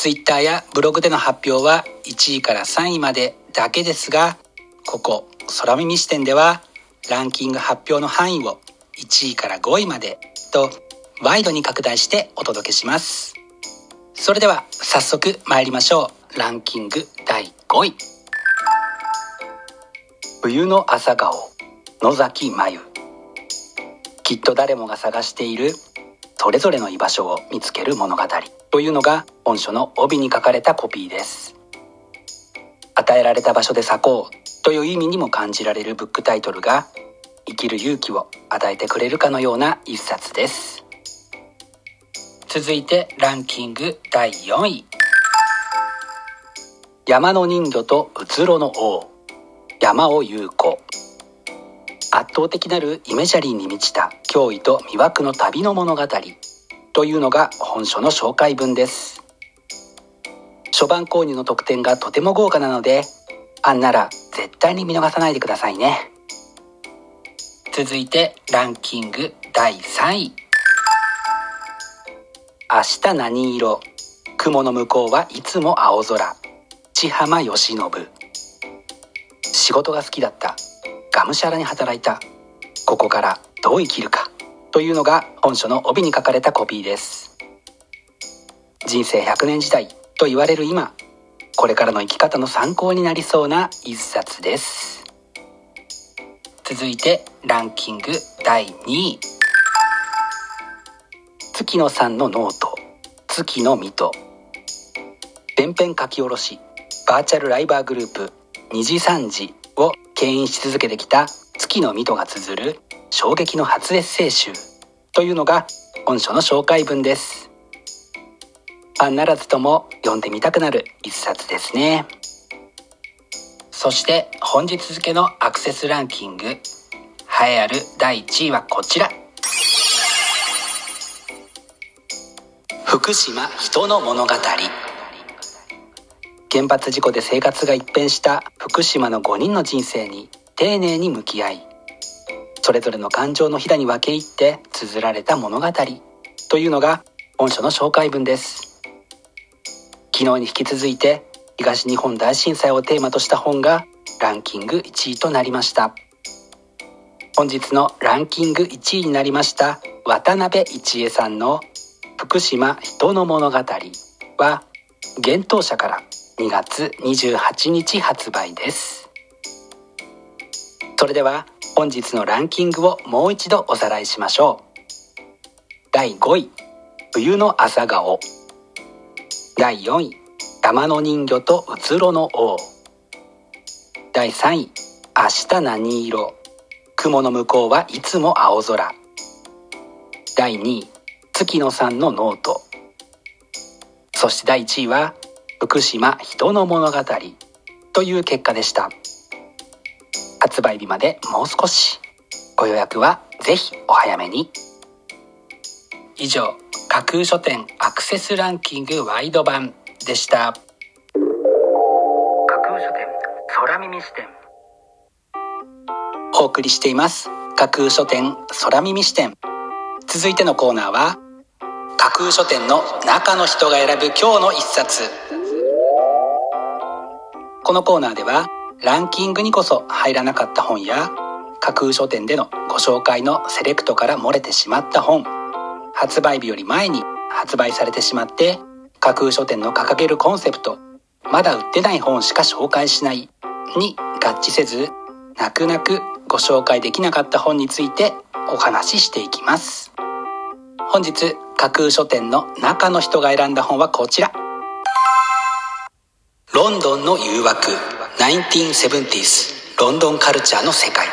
Twitter やブログでの発表は1位から3位までだけですがここ空耳視点ではランキング発表の範囲を1位から5位までとワイドに拡大してお届けします。それでは早速参りましょう。ランキング第5位。冬の朝顔野崎真由きっと誰もが探しているそれぞれの居場所を見つける物語。というのが本書の帯に書かれたコピーです。与えられた場所で咲こうという意味にも感じられるブックタイトルが生きる勇気を与えてくれるかのような一冊です。続いてランキング第4位。山の人魚とうつろの王。山尾優子圧倒的なるイメジャリーに満ちた。驚異と魅惑の旅の物語。というのが本書の紹介文です。初版購入の特典がとても豪華なのであんなら絶対に見逃さないでくださいね。続いてランキング第3位。明日何色？雲の向こうはいつも青空。千浜義信。仕事が好きだった。がむしゃらに働いた。ここからどう生きるかというのが本書の帯に書かれたコピーです。人生100年時代と言われる今これからの生き方の参考になりそうな一冊です。続いてランキング第2位。月ノさんのノート。月ノ美兎。ペンペン書き下ろしバーチャルライバーグループにじさんじを牽引し続けてきた月ノ美兎が綴る衝撃の初エッセイ集というのが本書の紹介文です。ファンならずとも読んでみたくなる一冊ですね。そして本日付のアクセスランキング栄えある第1位はこちら。福島人の物語。原発事故で生活が一変した福島の5人の人生に丁寧に向き合いそれぞれの感情のひだに分け入って綴られた物語。というのが本書の紹介文です。昨日に引き続いて東日本大震災をテーマとした本がランキング1位となりました。本日のランキング1位になりました渡辺一恵さんの「福島人の物語」は幻冬舎から2月28日発売です。それでは本日のランキングをもう一度おさらいしましょう。第5位冬の朝顔。第4位山の人魚とうつろの王。第3位明日何色。雲の向こうはいつも青空。第2位月野さんのノート。そして第1位は福島人の物語。という結果でした。発売日までもう少し。ご予約はぜひお早めに。以上架空書店アクセスランキングワイド版でした。架空書店空耳視点。お送りしています。架空書店空耳視点。続いてのコーナーは架空書店の中の人が選ぶ今日の一冊。このコーナーではランキングにこそ入らなかった本や架空書店でのご紹介のセレクトから漏れてしまった本。発売日より前に発売されてしまって架空書店の掲げるコンセプトまだ売ってない本しか紹介しないに合致せず泣く泣くご紹介できなかった本についてお話ししていきます。本日架空書店の中の人が選んだ本はこちら。ロンドンの誘惑。1970s ロンドンカルチャーの世界。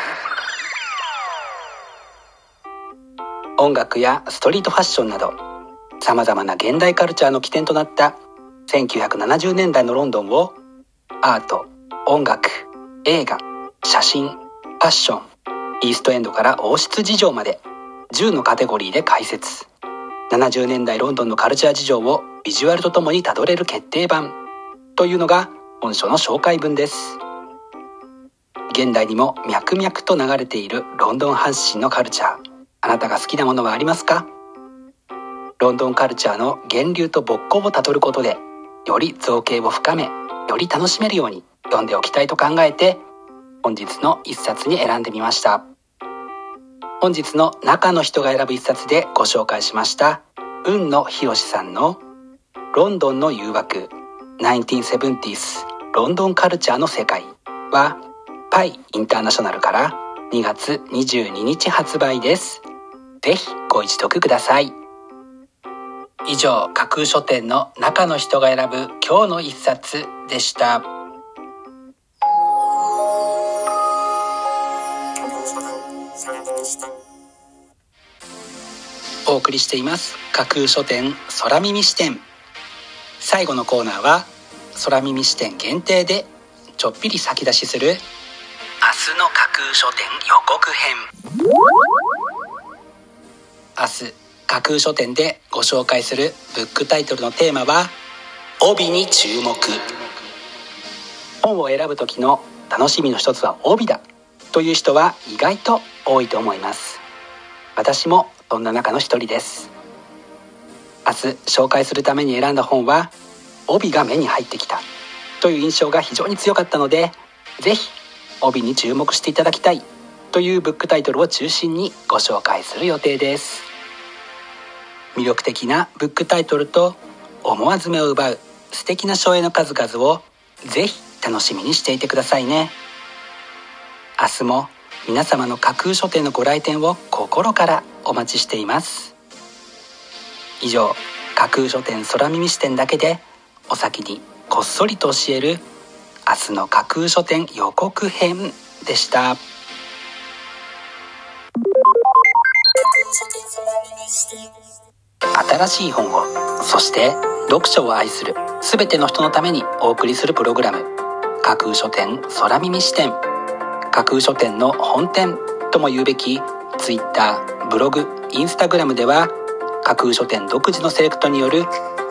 音楽やストリートファッションなど様々な現代カルチャーの起点となった1970年代のロンドンをアート、音楽、映画、写真、ファッション、イーストエンドから王室事情まで10のカテゴリーで解説。70年代ロンドンのカルチャー事情をビジュアルとともにたどれる決定版というのが本書の紹介文です。現代にも脈々と流れているロンドン発信のカルチャー。あなたが好きなものはありますか？ロンドンカルチャーの源流と勃興をたどることでより造形を深めより楽しめるように読んでおきたいと考えて本日の一冊に選んでみました。本日の中の人が選ぶ一冊でご紹介しました雲野博さんの「ロンドンの誘惑。1970s ロンドンカルチャーの世界」はパイインターナショナルから2月22日発売です。ぜひご一読ください。以上架空書店の中の人が選ぶ今日の一冊でした。お送りしています。架空書店空耳視点。最後のコーナーは空耳視点限定でちょっぴり先出しする明日の架空書店予告編。明日架空書店でご紹介するブックタイトルのテーマは帯に注目。本を選ぶ時の楽しみの一つは帯だ。という人は意外と多いと思います。私もそんな中の一人です。明日紹介するために選んだ本は帯が目に入ってきた。という印象が非常に強かったのでぜひ帯に注目していただきたい。というブックタイトルを中心にご紹介する予定です。魅力的なブックタイトルと思わず目を奪う。素敵な書影の数々をぜひ楽しみにしていてくださいね。明日も皆様の架空書店のご来店を心からお待ちしています。以上架空書店空耳視点だけでお先にこっそりと教える明日の架空書店予告編でした。新しい本をそして読書を愛する全ての人のためにお送りするプログラム。架空書店空耳視点。架空書店の本店とも言うべき Twitter ブログインスタグラムでは架空書店独自のセレクトによる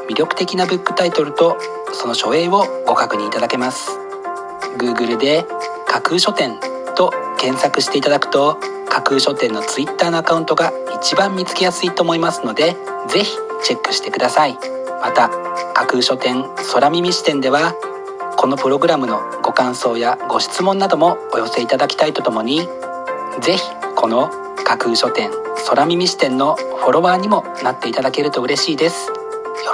魅力的なブックタイトルとその書影をご確認いただけます。Google で架空書店と検索していただくと架空書店の Twitter のアカウントが一番見つけやすいと思いますのでぜひチェックしてください。また架空書店空耳視点ではこのプログラムのご感想やご質問などもお寄せいただきたいとともにぜひこの架空書店空耳視点のフォロワーにもなっていただけると嬉しいです。